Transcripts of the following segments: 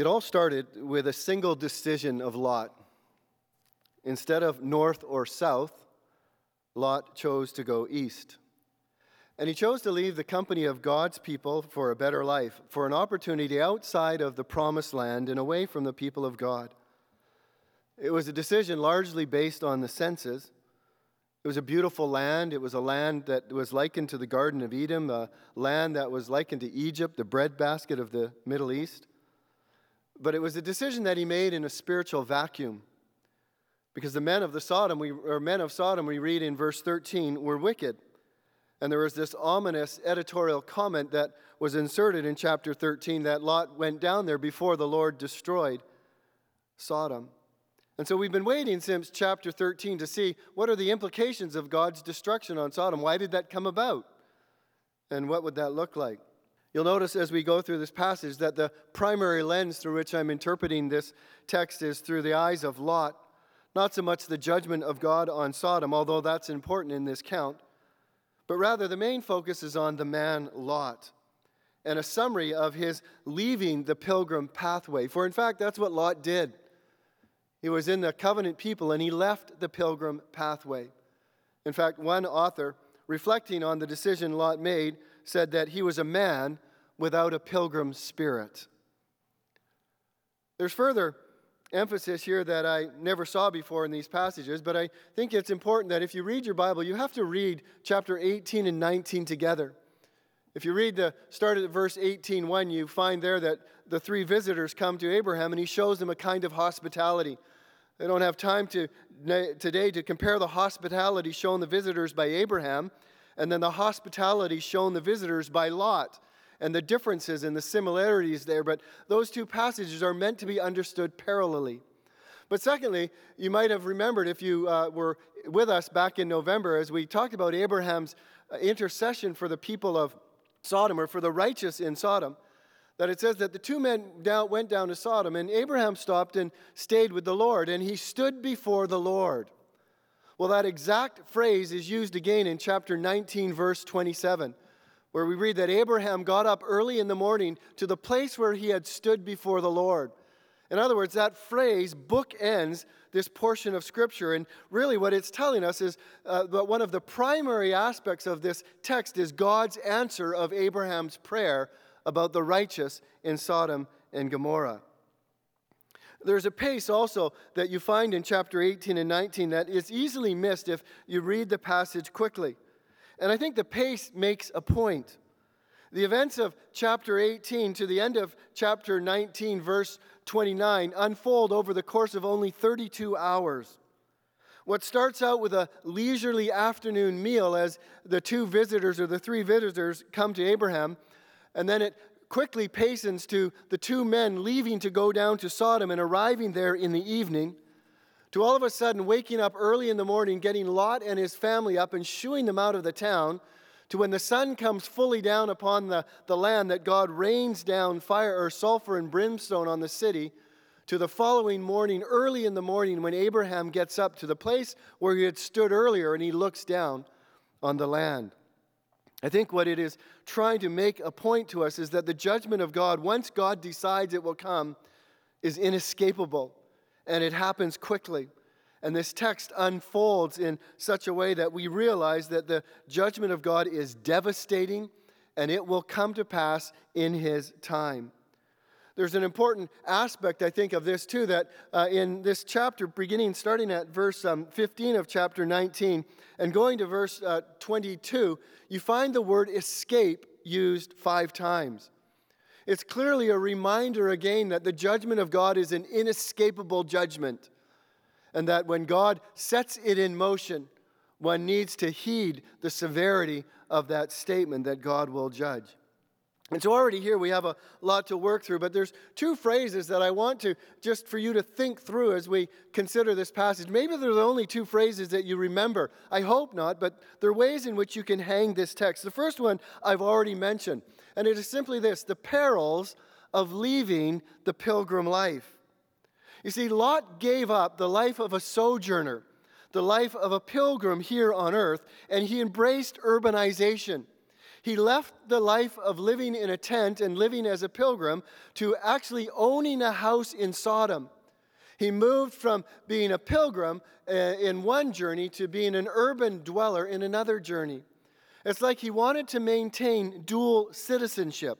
It all started with a single decision of Lot. Instead of north or south, Lot chose to go east. And he chose to leave the company of God's people for a better life, for an opportunity outside of the promised land and away from the people of God. It was a decision largely based on the senses. It was a beautiful land. It was a land that was likened to the Garden of Eden, a land that was likened to Egypt, the breadbasket of the Middle East. But it was a decision that he made in a spiritual vacuum. Because the men of the Sodom, we, or men of Sodom, we read in verse 13, were wicked. And there was this ominous editorial comment that was inserted in chapter 13 that Lot went down there before the Lord destroyed Sodom. And so we've been waiting since chapter 13 to see what are the implications of God's destruction on Sodom. Why did that come about? And what would that look like? You'll notice as we go through this passage that the primary lens through which I'm interpreting this text is through the eyes of Lot, not so much the judgment of God on Sodom, although that's important in this count, but rather the main focus is on the man Lot and a summary of his leaving the pilgrim pathway. For in fact, that's what Lot did. He was in the covenant people and he left the pilgrim pathway. In fact, one author, reflecting on the decision Lot made, said that he was a man without a pilgrim spirit. There's further emphasis here that I never saw before in these passages, but I think it's important that if you read your Bible, you have to read chapter 18 and 19 together. If you read the start of verse 18:1, you find there that the three visitors come to Abraham and he shows them a kind of hospitality. They don't have time to, today to compare the hospitality shown the visitors by Abraham and then the hospitality shown the visitors by Lot and the differences and the similarities there. But those two passages are meant to be understood parallelly. But secondly, you might have remembered if you uh, were with us back in November as we talked about Abraham's uh, intercession for the people of Sodom or for the righteous in Sodom, that it says that the two men down, went down to Sodom and Abraham stopped and stayed with the Lord and he stood before the Lord. Well, that exact phrase is used again in chapter 19, verse 27, where we read that Abraham got up early in the morning to the place where he had stood before the Lord. In other words, that phrase bookends this portion of Scripture. And really, what it's telling us is uh, that one of the primary aspects of this text is God's answer of Abraham's prayer about the righteous in Sodom and Gomorrah. There's a pace also that you find in chapter 18 and 19 that is easily missed if you read the passage quickly. And I think the pace makes a point. The events of chapter 18 to the end of chapter 19, verse 29, unfold over the course of only 32 hours. What starts out with a leisurely afternoon meal as the two visitors or the three visitors come to Abraham, and then it quickly pastens to the two men leaving to go down to Sodom and arriving there in the evening, to all of a sudden waking up early in the morning, getting Lot and his family up and shooing them out of the town, to when the sun comes fully down upon the, the land, that God rains down fire or sulfur and brimstone on the city, to the following morning, early in the morning, when Abraham gets up to the place where he had stood earlier and he looks down on the land. I think what it is trying to make a point to us is that the judgment of God, once God decides it will come, is inescapable and it happens quickly. And this text unfolds in such a way that we realize that the judgment of God is devastating and it will come to pass in His time. There's an important aspect, I think, of this too, that uh, in this chapter, beginning starting at verse um, 15 of chapter 19 and going to verse uh, 22, you find the word escape used five times. It's clearly a reminder again that the judgment of God is an inescapable judgment, and that when God sets it in motion, one needs to heed the severity of that statement that God will judge. And so already here we have a lot to work through, but there's two phrases that I want to just for you to think through as we consider this passage. Maybe they're the only two phrases that you remember. I hope not, but there are ways in which you can hang this text. The first one I've already mentioned, and it is simply this the perils of leaving the pilgrim life. You see, Lot gave up the life of a sojourner, the life of a pilgrim here on earth, and he embraced urbanization. He left the life of living in a tent and living as a pilgrim to actually owning a house in Sodom. He moved from being a pilgrim uh, in one journey to being an urban dweller in another journey. It's like he wanted to maintain dual citizenship.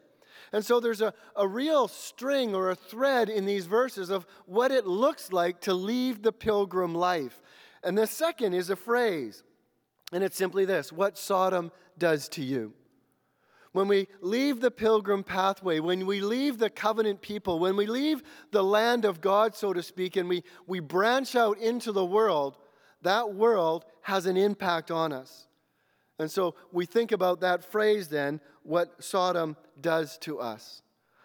And so there's a, a real string or a thread in these verses of what it looks like to leave the pilgrim life. And the second is a phrase, and it's simply this what Sodom does to you. When we leave the pilgrim pathway, when we leave the covenant people, when we leave the land of God, so to speak, and we, we branch out into the world, that world has an impact on us. And so we think about that phrase then, what Sodom does to us.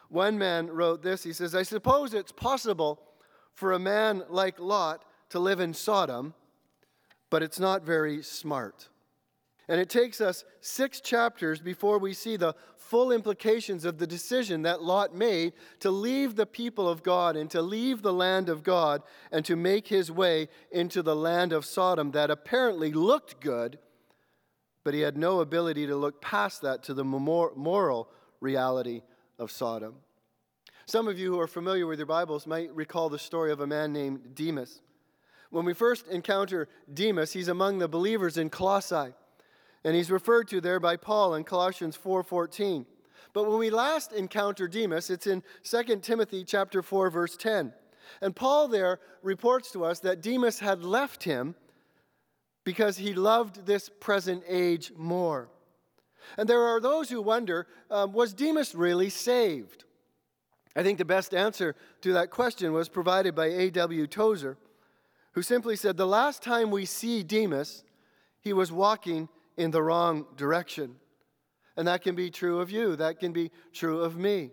One man wrote this he says, I suppose it's possible for a man like Lot to live in Sodom, but it's not very smart. And it takes us six chapters before we see the full implications of the decision that Lot made to leave the people of God and to leave the land of God and to make his way into the land of Sodom that apparently looked good, but he had no ability to look past that to the moral reality of Sodom. Some of you who are familiar with your Bibles might recall the story of a man named Demas. When we first encounter Demas, he's among the believers in Colossae. And he's referred to there by Paul in Colossians 4:14. But when we last encounter Demas, it's in 2 Timothy chapter 4 verse 10. And Paul there reports to us that Demas had left him because he loved this present age more. And there are those who wonder um, was Demas really saved? I think the best answer to that question was provided by A.W. Tozer, who simply said, The last time we see Demas, he was walking in the wrong direction. And that can be true of you, that can be true of me.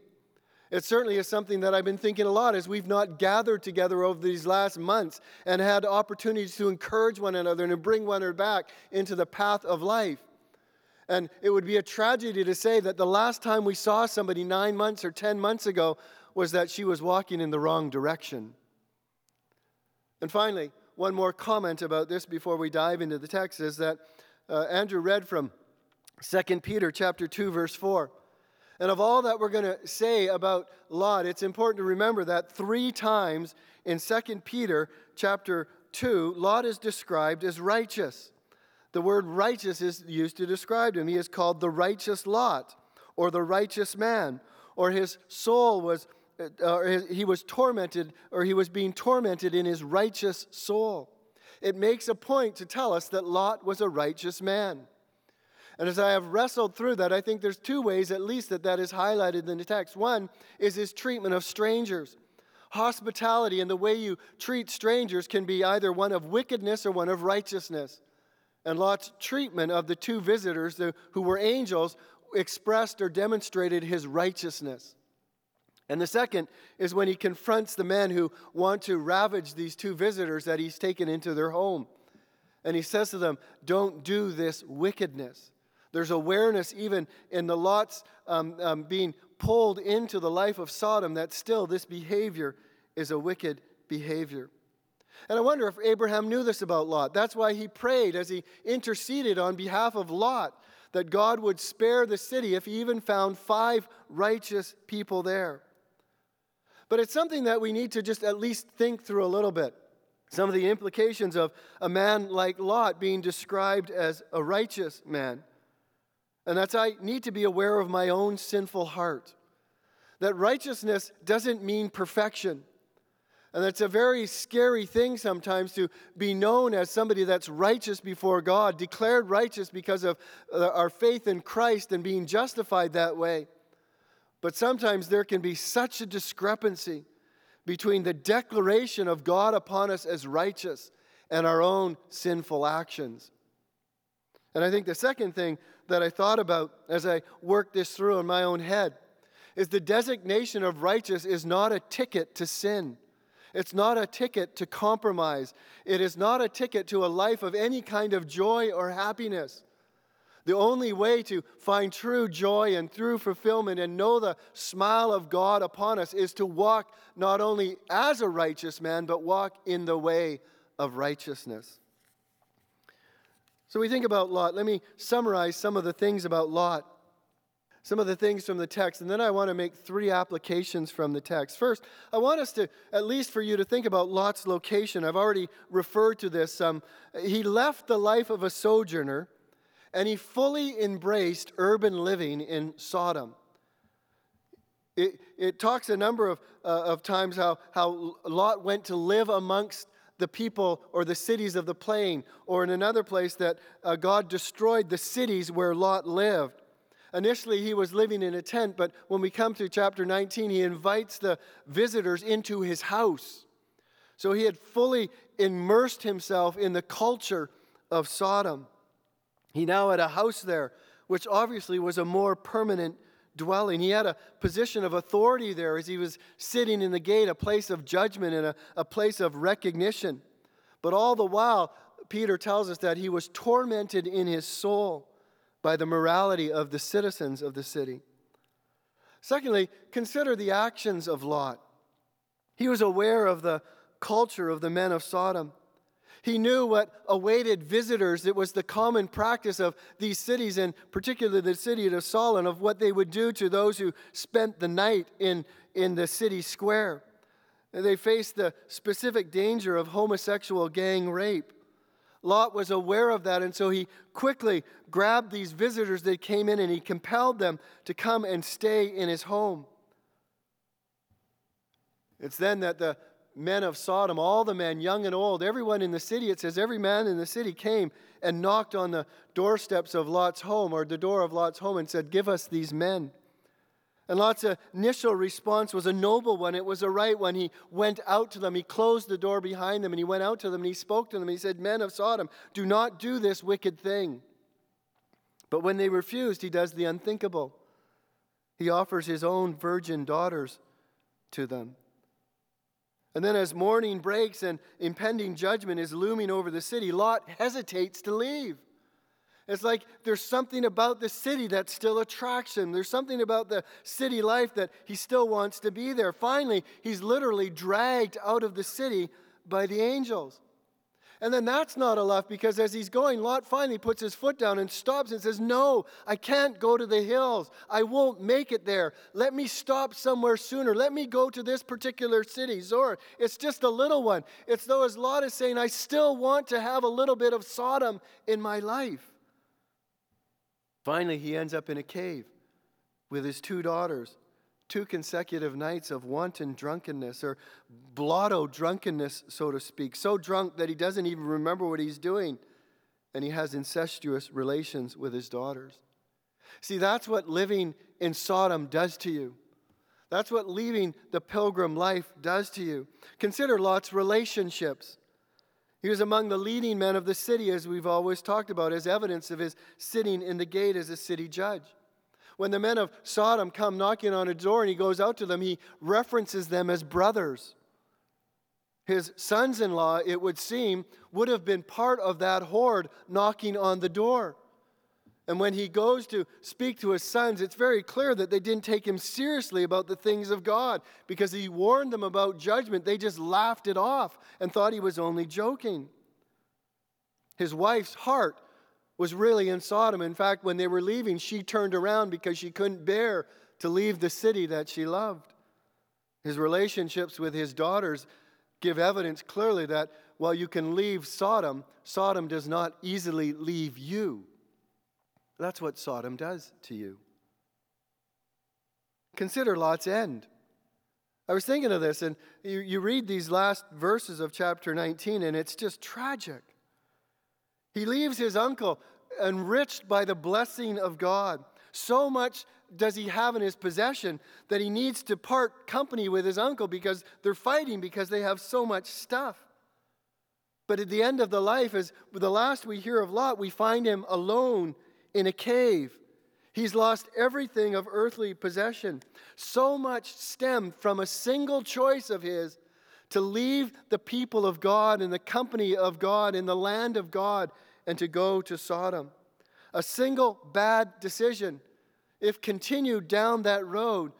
It certainly is something that I've been thinking a lot as we've not gathered together over these last months and had opportunities to encourage one another and to bring one another back into the path of life. And it would be a tragedy to say that the last time we saw somebody nine months or 10 months ago was that she was walking in the wrong direction. And finally, one more comment about this before we dive into the text is that uh, Andrew read from 2 Peter chapter 2 verse 4. And of all that we're going to say about Lot, it's important to remember that three times in 2 Peter chapter 2, Lot is described as righteous. The word righteous is used to describe him. He is called the righteous Lot or the righteous man, or his soul was, uh, or he was tormented, or he was being tormented in his righteous soul it makes a point to tell us that Lot was a righteous man. And as I have wrestled through that, I think there's two ways at least that that is highlighted in the text. One is his treatment of strangers. Hospitality and the way you treat strangers can be either one of wickedness or one of righteousness. And Lot's treatment of the two visitors who were angels expressed or demonstrated his righteousness. And the second is when he confronts the men who want to ravage these two visitors that he's taken into their home. And he says to them, Don't do this wickedness. There's awareness even in the lots um, um, being pulled into the life of Sodom that still this behavior is a wicked behavior. And I wonder if Abraham knew this about Lot. That's why he prayed as he interceded on behalf of Lot that God would spare the city if he even found five righteous people there. But it's something that we need to just at least think through a little bit. Some of the implications of a man like Lot being described as a righteous man. And that's I need to be aware of my own sinful heart. That righteousness doesn't mean perfection. And that's a very scary thing sometimes to be known as somebody that's righteous before God, declared righteous because of uh, our faith in Christ and being justified that way. But sometimes there can be such a discrepancy between the declaration of God upon us as righteous and our own sinful actions. And I think the second thing that I thought about as I worked this through in my own head is the designation of righteous is not a ticket to sin. It's not a ticket to compromise. It is not a ticket to a life of any kind of joy or happiness. The only way to find true joy and true fulfillment and know the smile of God upon us is to walk not only as a righteous man, but walk in the way of righteousness. So we think about Lot. Let me summarize some of the things about Lot some of the things from the text, and then I want to make three applications from the text. First, I want us to, at least for you to think about Lot's location. I've already referred to this. Um, he left the life of a sojourner, and he fully embraced urban living in Sodom. It, it talks a number of, uh, of times how, how Lot went to live amongst the people or the cities of the plain, or in another place that uh, God destroyed the cities where Lot lived. Initially, he was living in a tent, but when we come to chapter 19, he invites the visitors into his house. So he had fully immersed himself in the culture of Sodom. He now had a house there, which obviously was a more permanent dwelling. He had a position of authority there as he was sitting in the gate, a place of judgment and a, a place of recognition. But all the while, Peter tells us that he was tormented in his soul by the morality of the citizens of the city. Secondly, consider the actions of Lot. He was aware of the culture of the men of Sodom. He knew what awaited visitors. It was the common practice of these cities, and particularly the city of Sodom, of what they would do to those who spent the night in, in the city square. They faced the specific danger of homosexual gang rape. Lot was aware of that, and so he quickly grabbed these visitors that came in and he compelled them to come and stay in his home. It's then that the men of Sodom, all the men, young and old, everyone in the city, it says every man in the city came and knocked on the doorsteps of Lot's home or the door of Lot's home and said, Give us these men. And Lot's initial response was a noble one. It was a right one. He went out to them. He closed the door behind them and he went out to them and he spoke to them. He said, Men of Sodom, do not do this wicked thing. But when they refused, he does the unthinkable. He offers his own virgin daughters to them. And then, as morning breaks and impending judgment is looming over the city, Lot hesitates to leave. It's like there's something about the city that still attracts him. There's something about the city life that he still wants to be there. Finally, he's literally dragged out of the city by the angels. And then that's not enough because as he's going, Lot finally puts his foot down and stops and says, No, I can't go to the hills. I won't make it there. Let me stop somewhere sooner. Let me go to this particular city, Zoar. It's just a little one. It's though as Lot is saying, I still want to have a little bit of Sodom in my life. Finally, he ends up in a cave with his two daughters. Two consecutive nights of wanton drunkenness, or blotto drunkenness, so to speak. So drunk that he doesn't even remember what he's doing, and he has incestuous relations with his daughters. See, that's what living in Sodom does to you. That's what leaving the pilgrim life does to you. Consider Lot's relationships. He was among the leading men of the city, as we've always talked about, as evidence of his sitting in the gate as a city judge. When the men of Sodom come knocking on a door and he goes out to them, he references them as brothers. His sons in law, it would seem, would have been part of that horde knocking on the door. And when he goes to speak to his sons, it's very clear that they didn't take him seriously about the things of God because he warned them about judgment. They just laughed it off and thought he was only joking. His wife's heart was really in Sodom. In fact, when they were leaving, she turned around because she couldn't bear to leave the city that she loved. His relationships with his daughters give evidence clearly that while you can leave Sodom, Sodom does not easily leave you. That's what Sodom does to you. Consider Lot's end. I was thinking of this, and you, you read these last verses of chapter 19, and it's just tragic. He leaves his uncle enriched by the blessing of God. So much does he have in his possession that he needs to part company with his uncle because they're fighting because they have so much stuff. But at the end of the life, as the last we hear of Lot, we find him alone in a cave. He's lost everything of earthly possession. So much stemmed from a single choice of his to leave the people of God and the company of God in the land of God and to go to Sodom. A single bad decision, if continued down that road,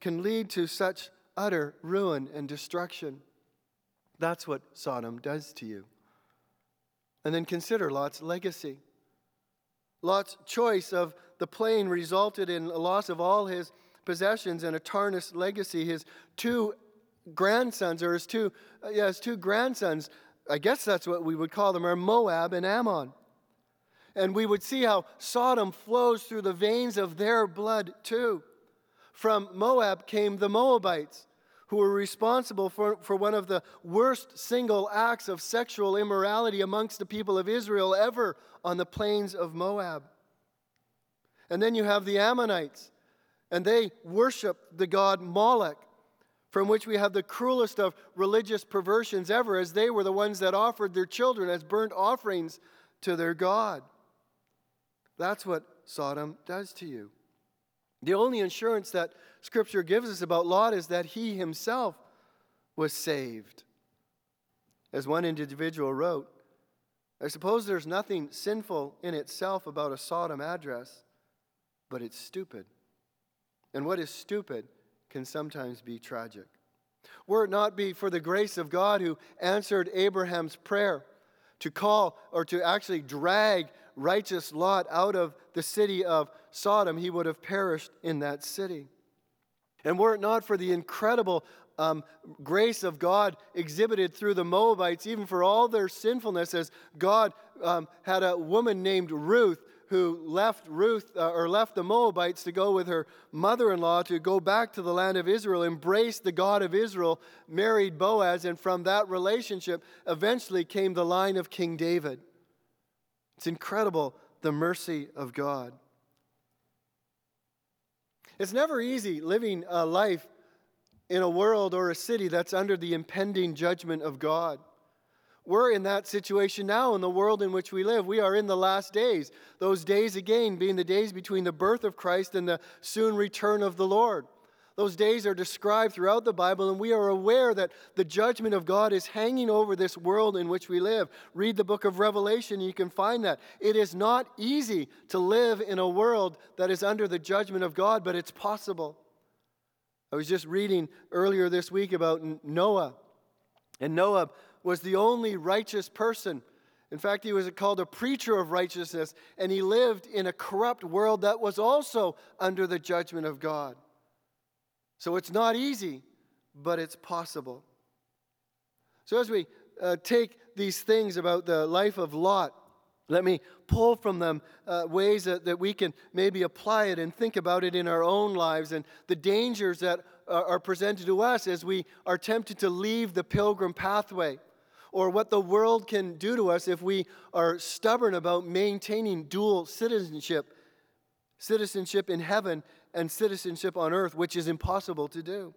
can lead to such utter ruin and destruction. That's what Sodom does to you. And then consider Lot's legacy. Lot's choice of the plain resulted in a loss of all his possessions and a tarnished legacy. His two grandsons, or his two, uh, yeah, his two grandsons, I guess that's what we would call them, are Moab and Ammon. And we would see how Sodom flows through the veins of their blood too. From Moab came the Moabites, who were responsible for, for one of the worst single acts of sexual immorality amongst the people of Israel ever on the plains of Moab. And then you have the Ammonites, and they worship the god Moloch, from which we have the cruelest of religious perversions ever, as they were the ones that offered their children as burnt offerings to their God. That's what Sodom does to you. The only insurance that Scripture gives us about Lot is that he himself was saved. As one individual wrote, I suppose there's nothing sinful in itself about a Sodom address, but it's stupid. And what is stupid can sometimes be tragic. Were it not be for the grace of God who answered Abraham's prayer to call or to actually drag righteous Lot out of the city of Sodom, he would have perished in that city. And were it not for the incredible um, grace of God exhibited through the Moabites, even for all their sinfulness, as God um, had a woman named Ruth who left Ruth uh, or left the Moabites to go with her mother-in-law to go back to the land of Israel, embraced the God of Israel, married Boaz, and from that relationship eventually came the line of King David. It's incredible the mercy of God. It's never easy living a life in a world or a city that's under the impending judgment of God. We're in that situation now in the world in which we live. We are in the last days. Those days, again, being the days between the birth of Christ and the soon return of the Lord. Those days are described throughout the Bible, and we are aware that the judgment of God is hanging over this world in which we live. Read the book of Revelation, you can find that. It is not easy to live in a world that is under the judgment of God, but it's possible. I was just reading earlier this week about Noah. And Noah was the only righteous person. In fact, he was called a preacher of righteousness, and he lived in a corrupt world that was also under the judgment of God. So it's not easy, but it's possible. So as we uh, take these things about the life of Lot, let me pull from them uh, ways that, that we can maybe apply it and think about it in our own lives and the dangers that are presented to us as we are tempted to leave the pilgrim pathway or what the world can do to us if we are stubborn about maintaining dual citizenship citizenship in heaven and citizenship on earth, which is impossible to do.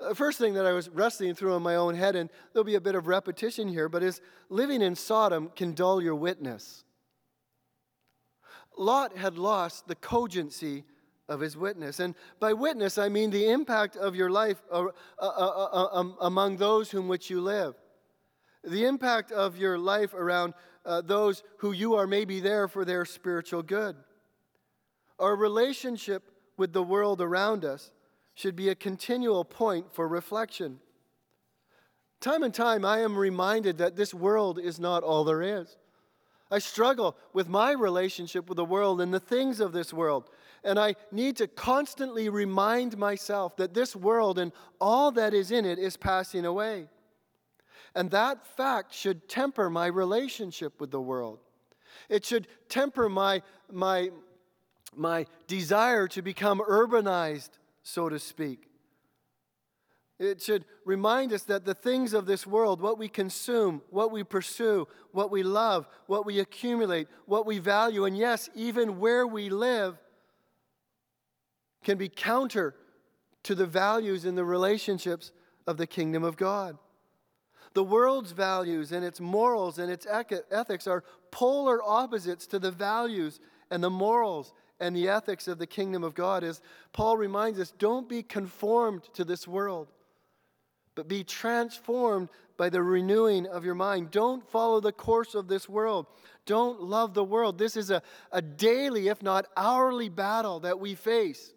The first thing that I was wrestling through in my own head, and there'll be a bit of repetition here, but is living in Sodom can dull your witness. Lot had lost the cogency of his witness. And by witness, I mean the impact of your life uh, uh, uh, um, among those whom which you live. The impact of your life around those who you are maybe there for their spiritual good. Our relationship with the world around us should be a continual point for reflection. Time and time, I am reminded that this world is not all there is. I struggle with my relationship with the world and the things of this world. And I need to constantly remind myself that this world and all that is in it is passing away. And that fact should temper my relationship with the world. It should temper my, my, my desire to become urbanized, so to speak. It should remind us that the things of this world, what we consume, what we pursue, what we love, what we accumulate, what we value, and yes, even where we live, can be counter to the values and the relationships of the kingdom of God. The world's values and its morals and its ethics are polar opposites to the values and the morals and the ethics of the kingdom of God. As Paul reminds us, don't be conformed to this world, but be transformed by the renewing of your mind. Don't follow the course of this world. Don't love the world. This is a, a daily, if not hourly, battle that we face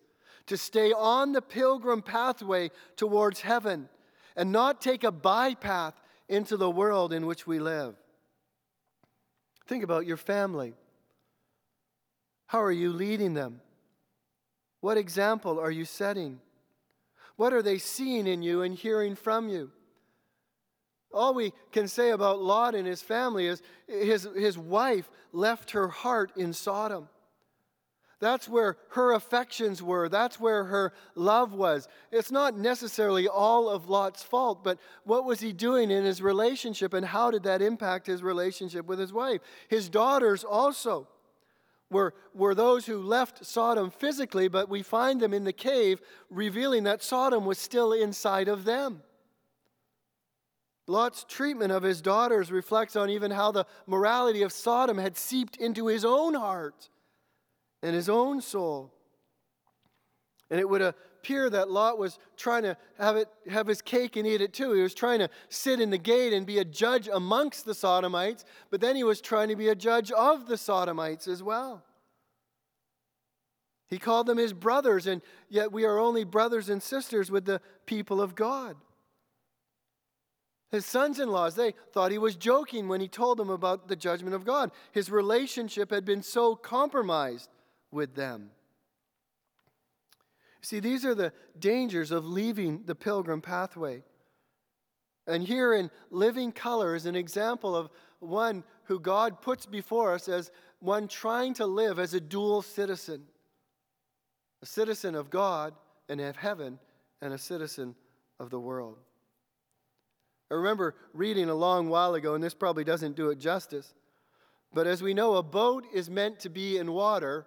to stay on the pilgrim pathway towards heaven and not take a bypath into the world in which we live. Think about your family. How are you leading them? What example are you setting? What are they seeing in you and hearing from you? All we can say about Lot and his family is his, his wife left her heart in Sodom. That's where her affections were. That's where her love was. It's not necessarily all of Lot's fault, but what was he doing in his relationship and how did that impact his relationship with his wife? His daughters also were, were those who left Sodom physically, but we find them in the cave, revealing that Sodom was still inside of them. Lot's treatment of his daughters reflects on even how the morality of Sodom had seeped into his own heart and his own soul. And it would appear that Lot was trying to have, it, have his cake and eat it too. He was trying to sit in the gate and be a judge amongst the Sodomites, but then he was trying to be a judge of the Sodomites as well. He called them his brothers, and yet we are only brothers and sisters with the people of God. His sons in laws, they thought he was joking when he told them about the judgment of God. His relationship had been so compromised with them. See, these are the dangers of leaving the pilgrim pathway. And here in living color is an example of one who God puts before us as one trying to live as a dual citizen a citizen of God and of heaven, and a citizen of the world. I remember reading a long while ago, and this probably doesn't do it justice, but as we know, a boat is meant to be in water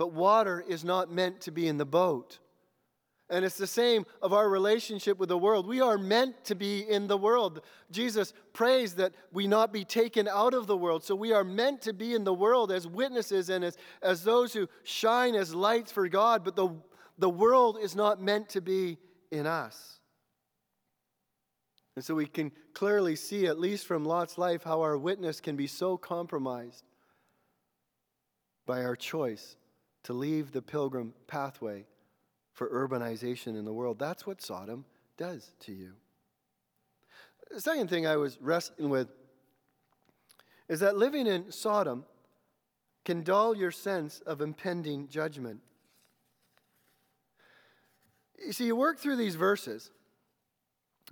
but water is not meant to be in the boat. And it's the same of our relationship with the world. We are meant to be in the world. Jesus prays that we not be taken out of the world. So we are meant to be in the world as witnesses and as, as those who shine as lights for God, but the, the world is not meant to be in us. And so we can clearly see, at least from Lot's life, how our witness can be so compromised by our choice to leave the pilgrim pathway for urbanization in the world. That's what Sodom does to you. The second thing I was wrestling with is that living in Sodom can dull your sense of impending judgment. You see, you work through these verses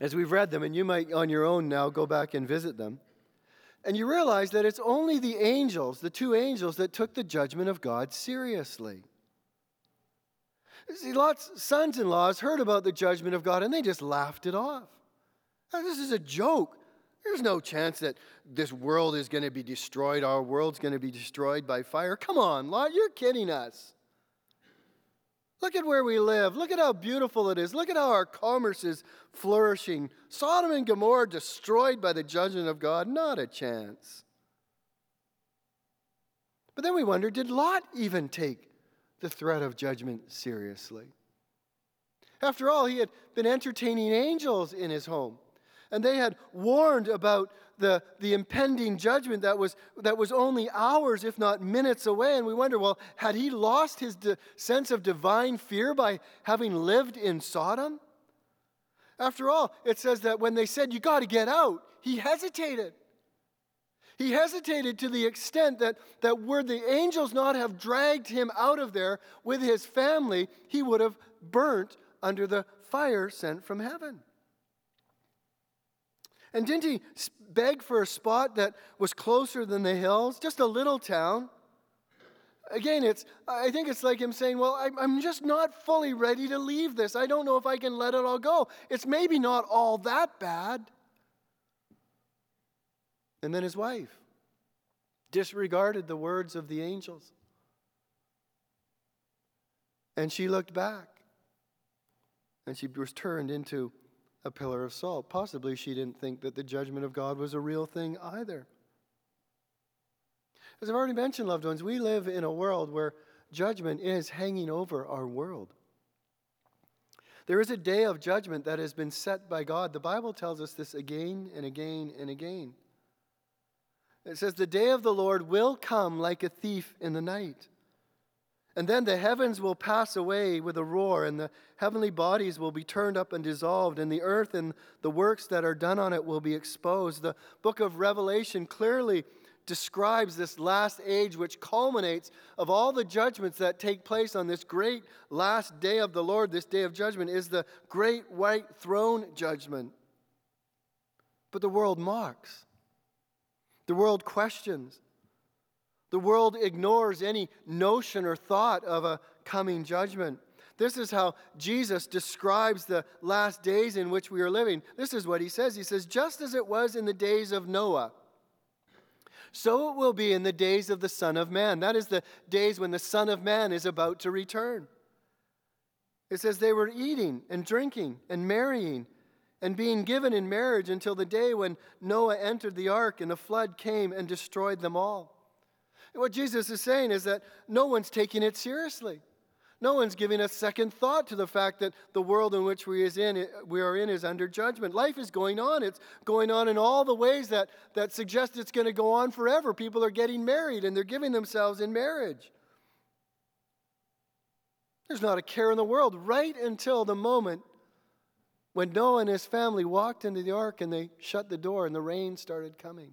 as we've read them, and you might on your own now go back and visit them. And you realize that it's only the angels, the two angels, that took the judgment of God seriously. See, Lot's sons in laws heard about the judgment of God and they just laughed it off. This is a joke. There's no chance that this world is going to be destroyed. Our world's going to be destroyed by fire. Come on, Lot, you're kidding us. Look at where we live. Look at how beautiful it is. Look at how our commerce is flourishing. Sodom and Gomorrah destroyed by the judgment of God. Not a chance. But then we wonder did Lot even take the threat of judgment seriously? After all, he had been entertaining angels in his home, and they had warned about the, the impending judgment that was, that was only hours, if not minutes away. And we wonder, well, had he lost his de- sense of divine fear by having lived in Sodom? After all, it says that when they said, You got to get out, he hesitated. He hesitated to the extent that, that were the angels not have dragged him out of there with his family, he would have burnt under the fire sent from heaven. And didn't he beg for a spot that was closer than the hills, just a little town? Again, it's, I think it's like him saying, Well, I'm just not fully ready to leave this. I don't know if I can let it all go. It's maybe not all that bad. And then his wife disregarded the words of the angels. And she looked back. And she was turned into a pillar of salt. Possibly she didn't think that the judgment of God was a real thing either. As I've already mentioned, loved ones, we live in a world where judgment is hanging over our world. There is a day of judgment that has been set by God. The Bible tells us this again and again and again. It says, The day of the Lord will come like a thief in the night. And then the heavens will pass away with a roar, and the heavenly bodies will be turned up and dissolved, and the earth and the works that are done on it will be exposed. The book of Revelation clearly describes this last age, which culminates of all the judgments that take place on this great last day of the Lord, this day of judgment, is the great white throne judgment. But the world mocks, the world questions, the world ignores any notion or thought of a coming judgment. This is how Jesus describes the last days in which we are living. This is what he says. He says, Just as it was in the days of Noah, so it will be in the days of the Son of Man. That is the days when the Son of Man is about to return. It says they were eating and drinking and marrying and being given in marriage until the day when Noah entered the ark and the flood came and destroyed them all. What Jesus is saying is that no one's taking it seriously. No one's giving a second thought to the fact that the world in which we, is in, we are in is under judgment. Life is going on. It's going on in all the ways that, that suggest it's going to go on forever. People are getting married and they're giving themselves in marriage. There's not a care in the world right until the moment when Noah and his family walked into the ark and they shut the door and the rain started coming.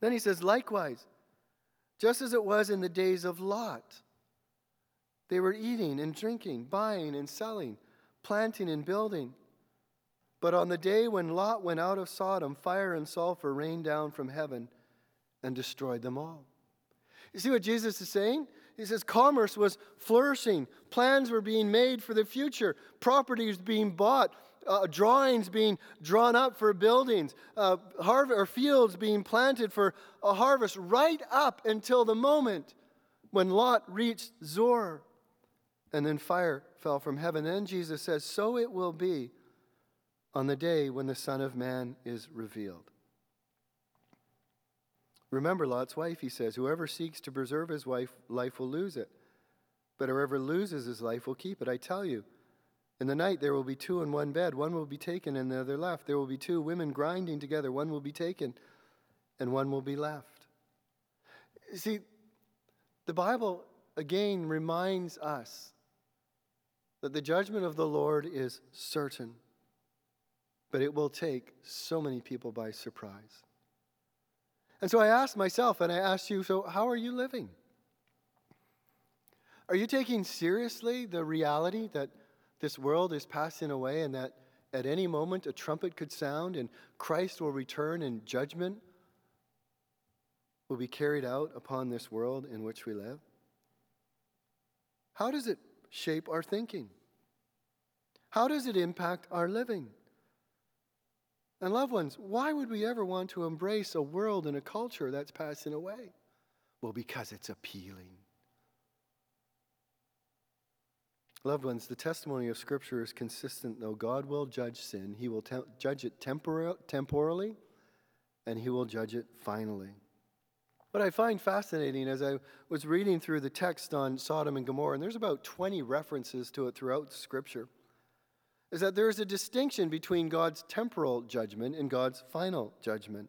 Then he says, likewise, just as it was in the days of Lot. They were eating and drinking, buying and selling, planting and building. But on the day when Lot went out of Sodom, fire and sulfur rained down from heaven and destroyed them all. You see what Jesus is saying? He says commerce was flourishing, plans were being made for the future, properties being bought, uh, drawings being drawn up for buildings, uh, or fields being planted for a harvest, right up until the moment when Lot reached Zoar. And then fire fell from heaven. Then Jesus says, So it will be on the day when the Son of Man is revealed. Remember Lot's wife, he says, Whoever seeks to preserve his wife, life will lose it. But whoever loses his life will keep it. I tell you, in the night there will be two in one bed. One will be taken and the other left. There will be two women grinding together. One will be taken and one will be left. See, the Bible again reminds us that the judgment of the Lord is certain, but it will take so many people by surprise. And so I asked myself, and I asked you, so how are you living? Are you taking seriously the reality that this world is passing away and that at any moment a trumpet could sound and Christ will return and judgment will be carried out upon this world in which we live? How does it shape our thinking? How does it impact our living? And, loved ones, why would we ever want to embrace a world and a culture that's passing away? Well, because it's appealing. Loved ones, the testimony of Scripture is consistent, though. God will judge sin. He will te- judge it tempor- temporally, and He will judge it finally. What I find fascinating as I was reading through the text on Sodom and Gomorrah, and there's about 20 references to it throughout Scripture, is that there is a distinction between God's temporal judgment and God's final judgment.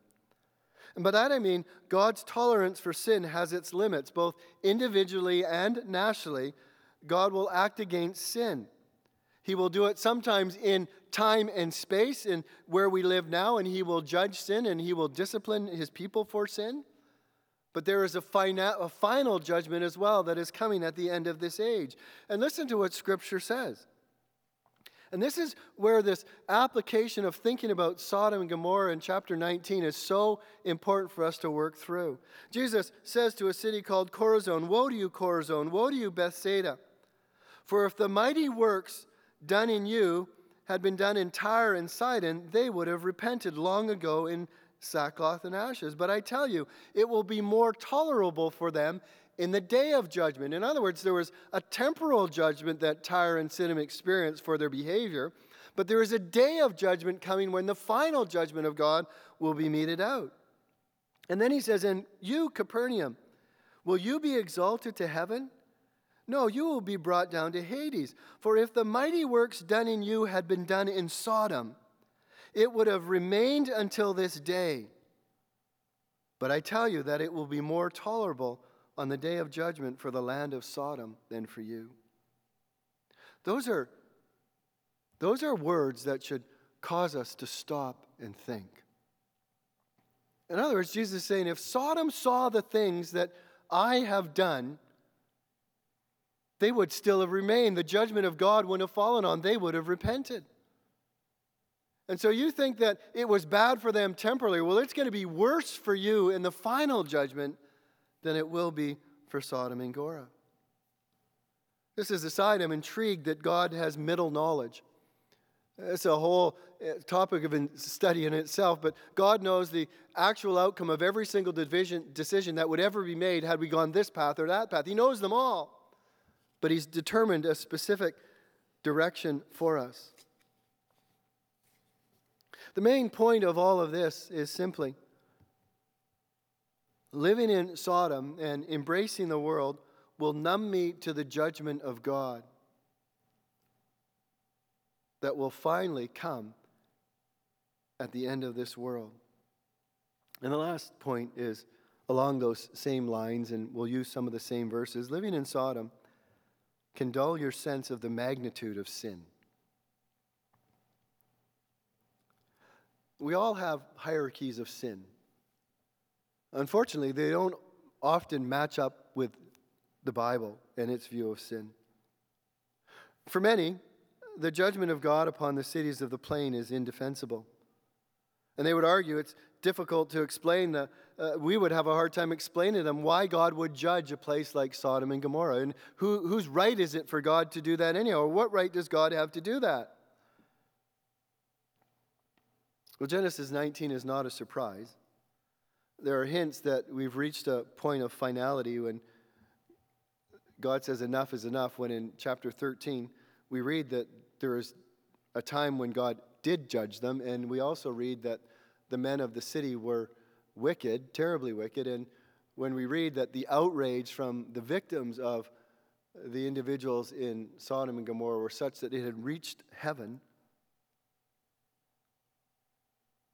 And by that I mean God's tolerance for sin has its limits, both individually and nationally. God will act against sin. He will do it sometimes in time and space, in where we live now, and He will judge sin and He will discipline His people for sin. But there is a, fina- a final judgment as well that is coming at the end of this age. And listen to what Scripture says. And this is where this application of thinking about Sodom and Gomorrah in chapter 19 is so important for us to work through. Jesus says to a city called Chorazin, Woe to you, Chorazin! Woe to you, Bethsaida! For if the mighty works done in you had been done in Tyre and Sidon, they would have repented long ago in sackcloth and ashes. But I tell you, it will be more tolerable for them in the day of judgment. In other words, there was a temporal judgment that Tyre and Sidon experienced for their behavior, but there is a day of judgment coming when the final judgment of God will be meted out. And then he says, And you, Capernaum, will you be exalted to heaven? No, you will be brought down to Hades. For if the mighty works done in you had been done in Sodom, it would have remained until this day. But I tell you that it will be more tolerable on the day of judgment for the land of Sodom than for you. Those are, those are words that should cause us to stop and think. In other words, Jesus is saying, if Sodom saw the things that I have done, they would still have remained. The judgment of God wouldn't have fallen on, they would have repented. And so you think that it was bad for them temporarily. Well, it's going to be worse for you in the final judgment than it will be for Sodom and Gomorrah. This is a side I'm intrigued that God has middle knowledge. It's a whole uh, topic of study in itself, but God knows the actual outcome of every single division, decision that would ever be made had we gone this path or that path. He knows them all, but He's determined a specific direction for us. The main point of all of this is simply living in Sodom and embracing the world will numb me to the judgment of God that will finally come at the end of this world. And the last point is along those same lines, and we'll use some of the same verses. Living in Sodom can dull your sense of the magnitude of sin. We all have hierarchies of sin. Unfortunately, they don't often match up with the Bible and its view of sin. For many, the judgment of God upon the cities of the plain is indefensible. And they would argue it's difficult to explain. The, uh, we would have a hard time explaining to them why God would judge a place like Sodom and Gomorrah. And who, whose right is it for God to do that anyhow? Or what right does God have to do that? Well, Genesis 19 is not a surprise. There are hints that we've reached a point of finality when God says enough is enough, when in chapter 13 we read that there is a time when God did judge them, and we also read that the men of the city were wicked, terribly wicked, and when we read that the outrage from the victims of the individuals in Sodom and Gomorrah were such that it had reached heaven,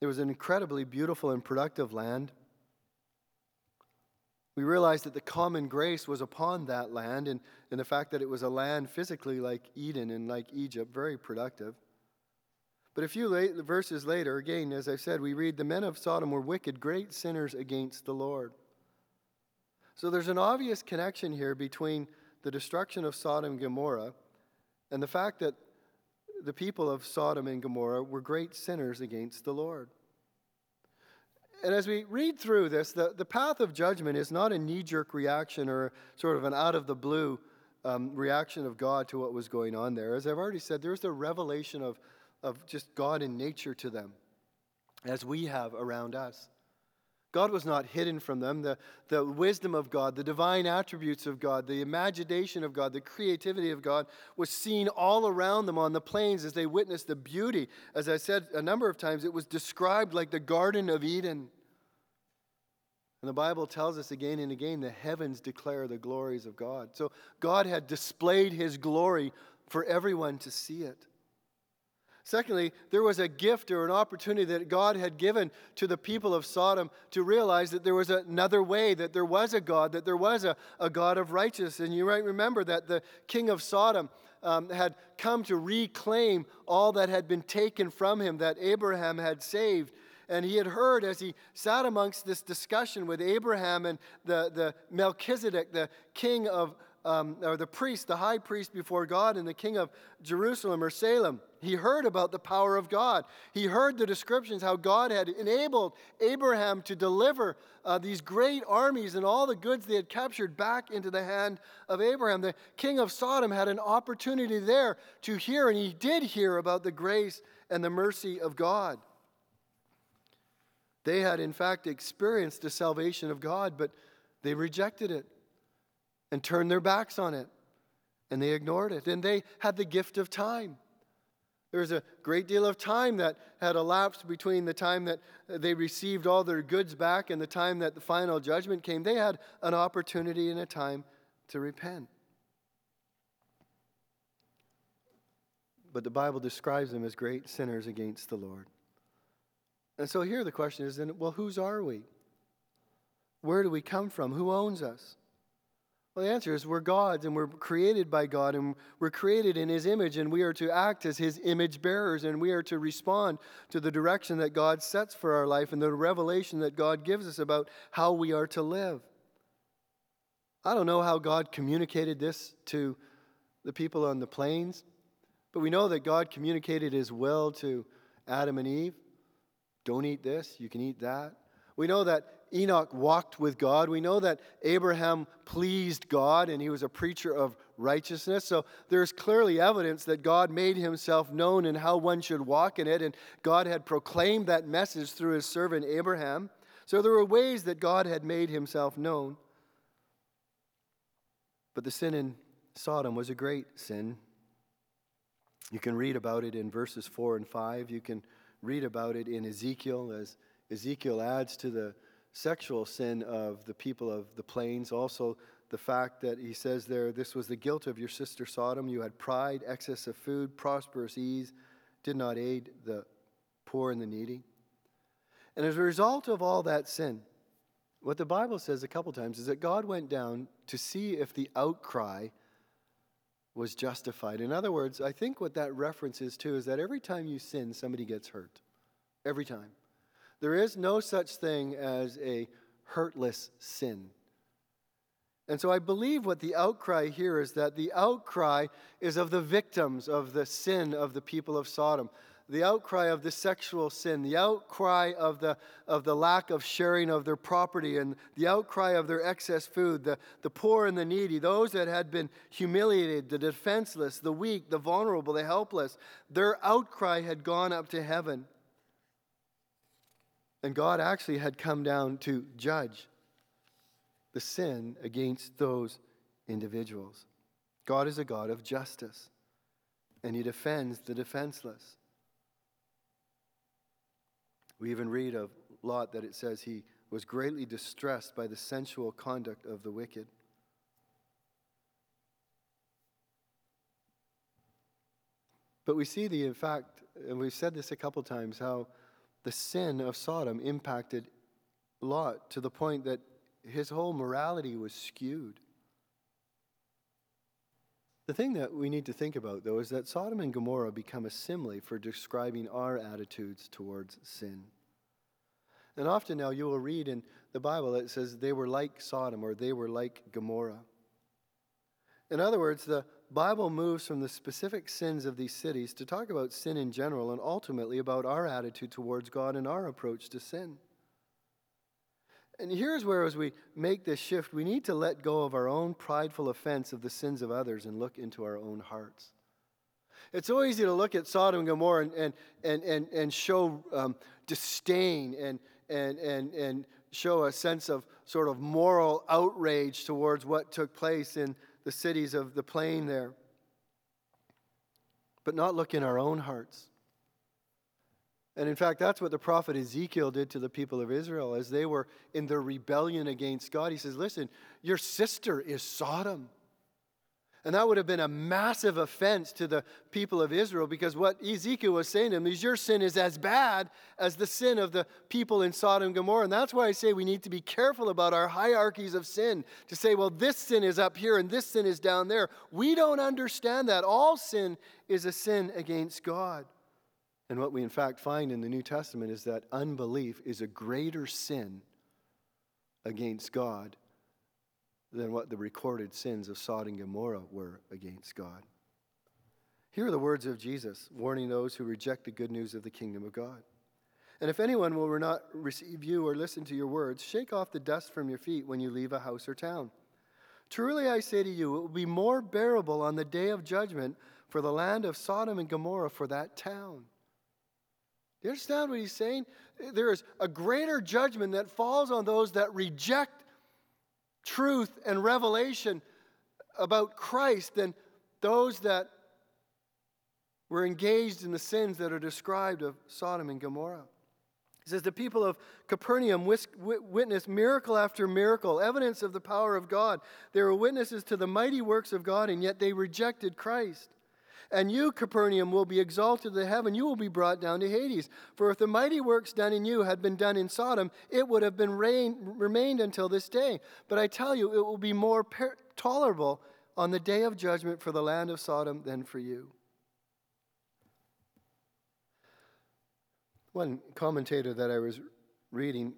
it was an incredibly beautiful and productive land. We realized that the common grace was upon that land, and, and the fact that it was a land physically like Eden and like Egypt, very productive. But a few late, verses later, again, as I said, we read the men of Sodom were wicked, great sinners against the Lord. So there's an obvious connection here between the destruction of Sodom and Gomorrah and the fact that the people of Sodom and Gomorrah were great sinners against the Lord. And as we read through this, the, the path of judgment is not a knee jerk reaction or sort of an out of the blue um, reaction of God to what was going on there. As I've already said, there's a revelation of, of just God in nature to them, as we have around us. God was not hidden from them. The, the wisdom of God, the divine attributes of God, the imagination of God, the creativity of God was seen all around them on the plains as they witnessed the beauty. As I said a number of times, it was described like the Garden of Eden. And the Bible tells us again and again the heavens declare the glories of God. So God had displayed his glory for everyone to see it. Secondly, there was a gift or an opportunity that God had given to the people of Sodom to realize that there was another way, that there was a God, that there was a, a God of righteousness. And you might remember that the king of Sodom um, had come to reclaim all that had been taken from him, that Abraham had saved. And he had heard as he sat amongst this discussion with Abraham and the, the Melchizedek, the king of, um, or the priest, the high priest before God, and the king of Jerusalem or Salem. He heard about the power of God. He heard the descriptions how God had enabled Abraham to deliver uh, these great armies and all the goods they had captured back into the hand of Abraham. The king of Sodom had an opportunity there to hear, and he did hear about the grace and the mercy of God. They had, in fact, experienced the salvation of God, but they rejected it and turned their backs on it and they ignored it. And they had the gift of time. There was a great deal of time that had elapsed between the time that they received all their goods back and the time that the final judgment came. They had an opportunity and a time to repent. But the Bible describes them as great sinners against the Lord. And so here the question is then, well, whose are we? Where do we come from? Who owns us? Well, the answer is we're God's and we're created by God and we're created in His image and we are to act as His image bearers and we are to respond to the direction that God sets for our life and the revelation that God gives us about how we are to live. I don't know how God communicated this to the people on the plains, but we know that God communicated His will to Adam and Eve. Don't eat this, you can eat that. We know that Enoch walked with God. We know that Abraham pleased God and he was a preacher of righteousness. So there's clearly evidence that God made himself known and how one should walk in it. And God had proclaimed that message through his servant Abraham. So there were ways that God had made himself known. But the sin in Sodom was a great sin. You can read about it in verses 4 and 5. You can read about it in Ezekiel as Ezekiel adds to the sexual sin of the people of the plains. Also, the fact that he says there, this was the guilt of your sister Sodom. You had pride, excess of food, prosperous ease, did not aid the poor and the needy. And as a result of all that sin, what the Bible says a couple times is that God went down to see if the outcry was justified. In other words, I think what that reference is to is that every time you sin, somebody gets hurt. Every time. There is no such thing as a hurtless sin. And so I believe what the outcry here is that the outcry is of the victims of the sin of the people of Sodom. The outcry of the sexual sin, the outcry of the, of the lack of sharing of their property, and the outcry of their excess food, the, the poor and the needy, those that had been humiliated, the defenseless, the weak, the vulnerable, the helpless, their outcry had gone up to heaven. And God actually had come down to judge the sin against those individuals. God is a God of justice, and He defends the defenseless. We even read of Lot that it says he was greatly distressed by the sensual conduct of the wicked. But we see the, in fact, and we've said this a couple times, how the sin of Sodom impacted Lot to the point that his whole morality was skewed. The thing that we need to think about, though, is that Sodom and Gomorrah become a simile for describing our attitudes towards sin. And often now you will read in the Bible that it says they were like Sodom or they were like Gomorrah. In other words, the Bible moves from the specific sins of these cities to talk about sin in general and ultimately about our attitude towards God and our approach to sin. And here's where, as we make this shift, we need to let go of our own prideful offense of the sins of others and look into our own hearts. It's so easy to look at Sodom and Gomorrah and, and, and, and, and show um, disdain and, and, and, and show a sense of sort of moral outrage towards what took place in the cities of the plain there, but not look in our own hearts. And in fact, that's what the prophet Ezekiel did to the people of Israel as they were in their rebellion against God. He says, Listen, your sister is Sodom. And that would have been a massive offense to the people of Israel because what Ezekiel was saying to them is, Your sin is as bad as the sin of the people in Sodom and Gomorrah. And that's why I say we need to be careful about our hierarchies of sin to say, Well, this sin is up here and this sin is down there. We don't understand that. All sin is a sin against God. And what we in fact find in the New Testament is that unbelief is a greater sin against God than what the recorded sins of Sodom and Gomorrah were against God. Here are the words of Jesus warning those who reject the good news of the kingdom of God. And if anyone will not receive you or listen to your words, shake off the dust from your feet when you leave a house or town. Truly I say to you, it will be more bearable on the day of judgment for the land of Sodom and Gomorrah for that town. Do you understand what he's saying? There is a greater judgment that falls on those that reject truth and revelation about Christ than those that were engaged in the sins that are described of Sodom and Gomorrah. He says, The people of Capernaum witnessed miracle after miracle, evidence of the power of God. They were witnesses to the mighty works of God, and yet they rejected Christ. And you, Capernaum, will be exalted to heaven. You will be brought down to Hades. For if the mighty works done in you had been done in Sodom, it would have been rain, remained until this day. But I tell you, it will be more per- tolerable on the day of judgment for the land of Sodom than for you. One commentator that I was reading,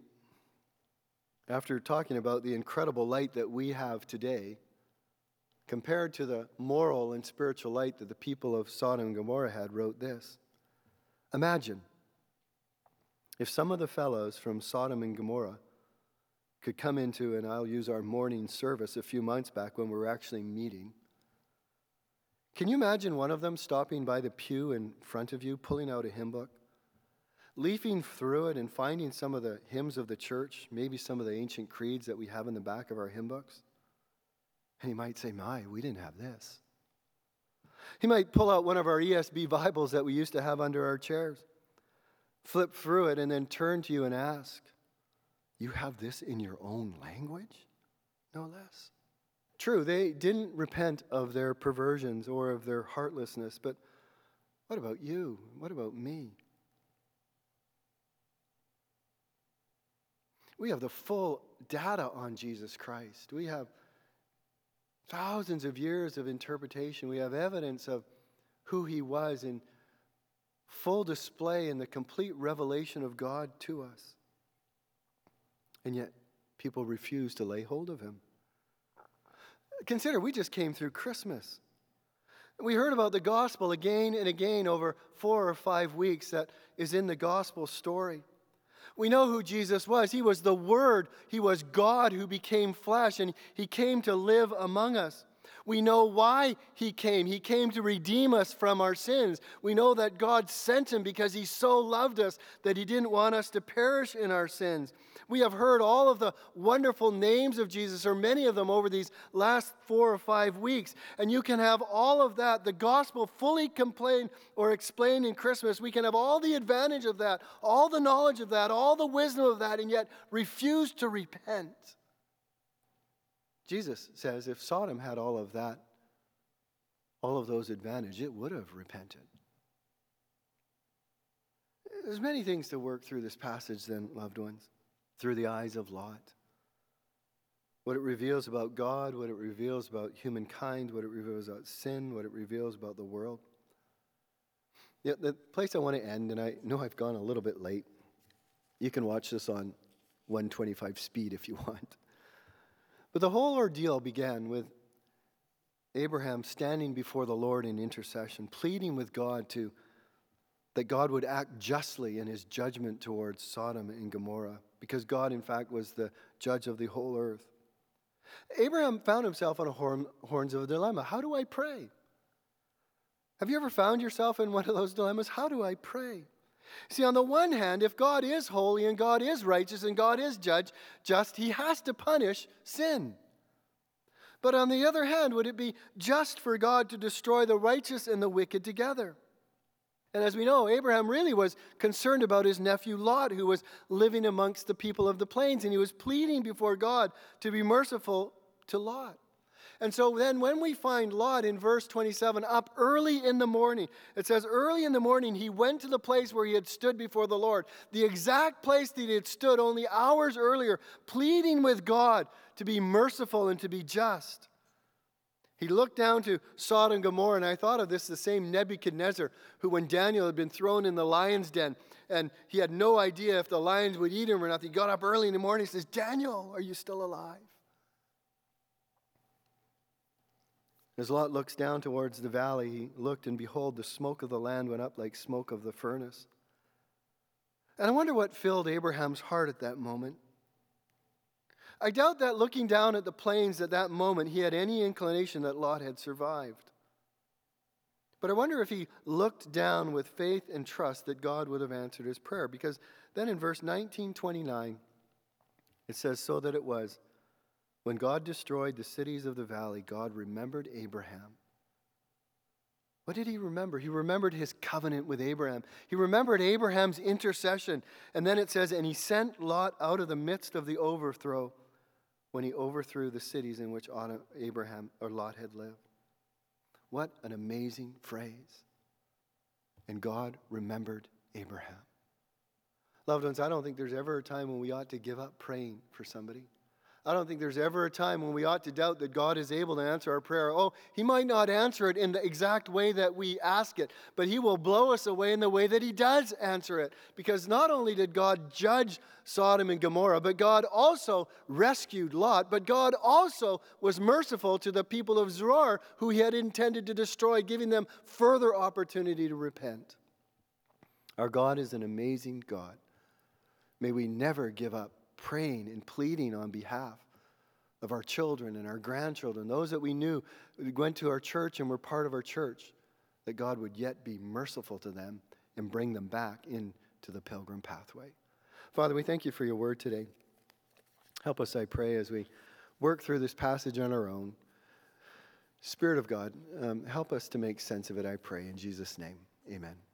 after talking about the incredible light that we have today, compared to the moral and spiritual light that the people of Sodom and Gomorrah had, wrote this Imagine if some of the fellows from Sodom and Gomorrah could come into, and I'll use our morning service a few months back when we were actually meeting. Can you imagine one of them stopping by the pew in front of you, pulling out a hymn book? leafing through it and finding some of the hymns of the church, maybe some of the ancient creeds that we have in the back of our hymn books. And he might say, My, we didn't have this. He might pull out one of our ESV Bibles that we used to have under our chairs, flip through it, and then turn to you and ask, You have this in your own language? No less. True, they didn't repent of their perversions or of their heartlessness, but what about you? What about me? We have the full data on Jesus Christ. We have thousands of years of interpretation. We have evidence of who he was in full display in the complete revelation of God to us. And yet, people refuse to lay hold of him. Consider, we just came through Christmas. We heard about the gospel again and again over four or five weeks that is in the gospel story. We know who Jesus was. He was the Word, He was God who became flesh, and He came to live among us. We know why he came. He came to redeem us from our sins. We know that God sent him because he so loved us that he didn't want us to perish in our sins. We have heard all of the wonderful names of Jesus, or many of them, over these last four or five weeks. And you can have all of that, the gospel fully complained or explained in Christmas. We can have all the advantage of that, all the knowledge of that, all the wisdom of that, and yet refuse to repent. Jesus says if Sodom had all of that, all of those advantages, it would have repented. There's many things to work through this passage, then, loved ones, through the eyes of Lot. What it reveals about God, what it reveals about humankind, what it reveals about sin, what it reveals about the world. Yeah, the place I want to end, and I know I've gone a little bit late. You can watch this on 125 speed if you want. But the whole ordeal began with Abraham standing before the Lord in intercession, pleading with God to that God would act justly in his judgment towards Sodom and Gomorrah, because God, in fact, was the judge of the whole earth. Abraham found himself on the horn, horns of a dilemma. How do I pray? Have you ever found yourself in one of those dilemmas? How do I pray? See, on the one hand, if God is holy and God is righteous and God is judge, just, he has to punish sin. But on the other hand, would it be just for God to destroy the righteous and the wicked together? And as we know, Abraham really was concerned about his nephew Lot, who was living amongst the people of the plains, and he was pleading before God to be merciful to Lot. And so then, when we find Lot in verse 27, up early in the morning, it says, Early in the morning, he went to the place where he had stood before the Lord, the exact place that he had stood only hours earlier, pleading with God to be merciful and to be just. He looked down to Sodom and Gomorrah, and I thought of this the same Nebuchadnezzar, who, when Daniel had been thrown in the lion's den, and he had no idea if the lions would eat him or not, he got up early in the morning and says, Daniel, are you still alive? As Lot looks down towards the valley, he looked, and behold, the smoke of the land went up like smoke of the furnace. And I wonder what filled Abraham's heart at that moment. I doubt that looking down at the plains at that moment, he had any inclination that Lot had survived. But I wonder if he looked down with faith and trust that God would have answered his prayer. Because then in verse 1929, it says, So that it was when God destroyed the cities of the valley, God remembered Abraham. What did he remember? He remembered his covenant with Abraham. He remembered Abraham's intercession. And then it says, And he sent Lot out of the midst of the overthrow when he overthrew the cities in which Abraham or Lot had lived. What an amazing phrase. And God remembered Abraham. Loved ones, I don't think there's ever a time when we ought to give up praying for somebody. I don't think there's ever a time when we ought to doubt that God is able to answer our prayer. Oh, He might not answer it in the exact way that we ask it, but He will blow us away in the way that He does answer it. Because not only did God judge Sodom and Gomorrah, but God also rescued Lot, but God also was merciful to the people of Zoar who He had intended to destroy, giving them further opportunity to repent. Our God is an amazing God. May we never give up praying and pleading on behalf of our children and our grandchildren, those that we knew went to our church and were part of our church, that God would yet be merciful to them and bring them back into the pilgrim pathway. Father, we thank you for your word today. Help us, I pray, as we work through this passage on our own. Spirit of God, um, help us to make sense of it, I pray. In Jesus' name, amen.